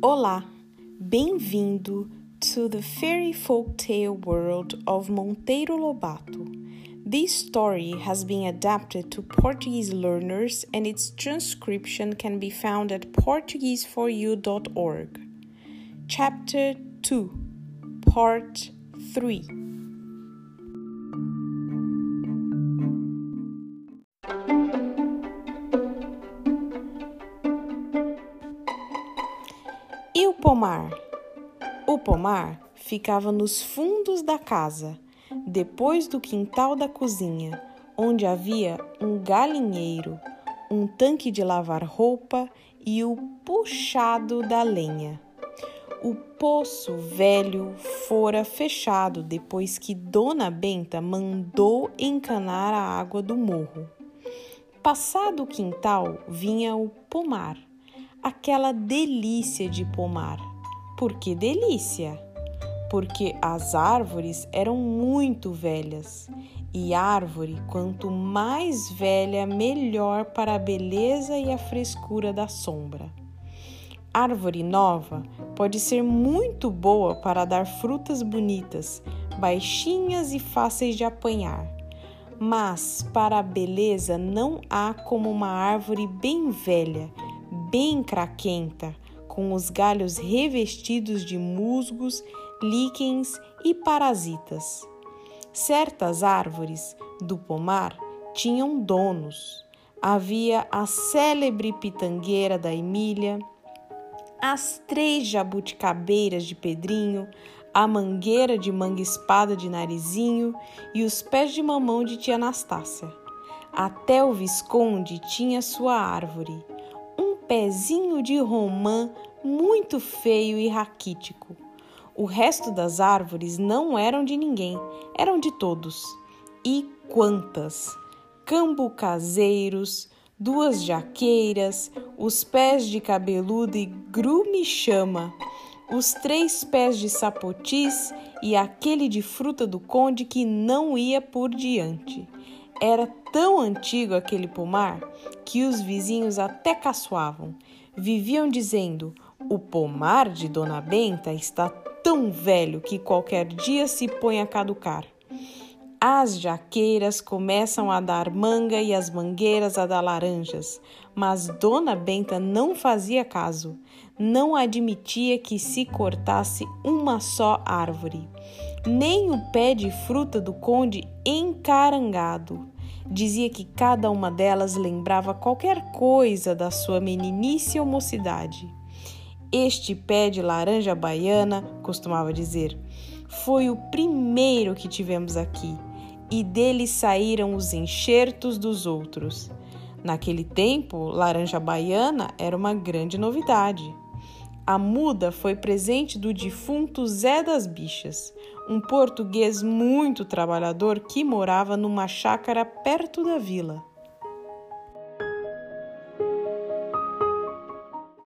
Olá, bem-vindo to the fairy folk tale world of Monteiro Lobato. This story has been adapted to Portuguese learners and its transcription can be found at portuguese4u.org. Chapter 2, Part 3. Pomar? O pomar ficava nos fundos da casa, depois do quintal da cozinha, onde havia um galinheiro, um tanque de lavar roupa e o puxado da lenha. O poço velho fora fechado depois que Dona Benta mandou encanar a água do morro. Passado o quintal vinha o pomar aquela delícia de pomar. Por que delícia? Porque as árvores eram muito velhas, e árvore, quanto mais velha, melhor para a beleza e a frescura da sombra. Árvore nova pode ser muito boa para dar frutas bonitas, baixinhas e fáceis de apanhar. Mas para a beleza não há como uma árvore bem velha bem craquenta, com os galhos revestidos de musgos, líquens e parasitas. Certas árvores do pomar tinham donos. Havia a célebre pitangueira da Emília, as três jabuticabeiras de Pedrinho, a mangueira de manga espada de Narizinho e os pés de mamão de tia Anastácia. Até o Visconde tinha sua árvore pezinho de romã muito feio e raquítico. O resto das árvores não eram de ninguém, eram de todos. E quantas! Cambucaseiros, duas jaqueiras, os pés de cabeludo e grume-chama, os três pés de sapotis e aquele de fruta do conde que não ia por diante. Era tão antigo aquele pomar que os vizinhos até caçoavam. Viviam dizendo: o pomar de Dona Benta está tão velho que qualquer dia se põe a caducar. As jaqueiras começam a dar manga e as mangueiras a dar laranjas, mas Dona Benta não fazia caso, não admitia que se cortasse uma só árvore nem o pé de fruta do conde encarangado. Dizia que cada uma delas lembrava qualquer coisa da sua meninice ou mocidade. Este pé de laranja baiana, costumava dizer, foi o primeiro que tivemos aqui, e dele saíram os enxertos dos outros. Naquele tempo, laranja baiana era uma grande novidade. A muda foi presente do defunto Zé das Bichas, um português muito trabalhador que morava numa chácara perto da vila.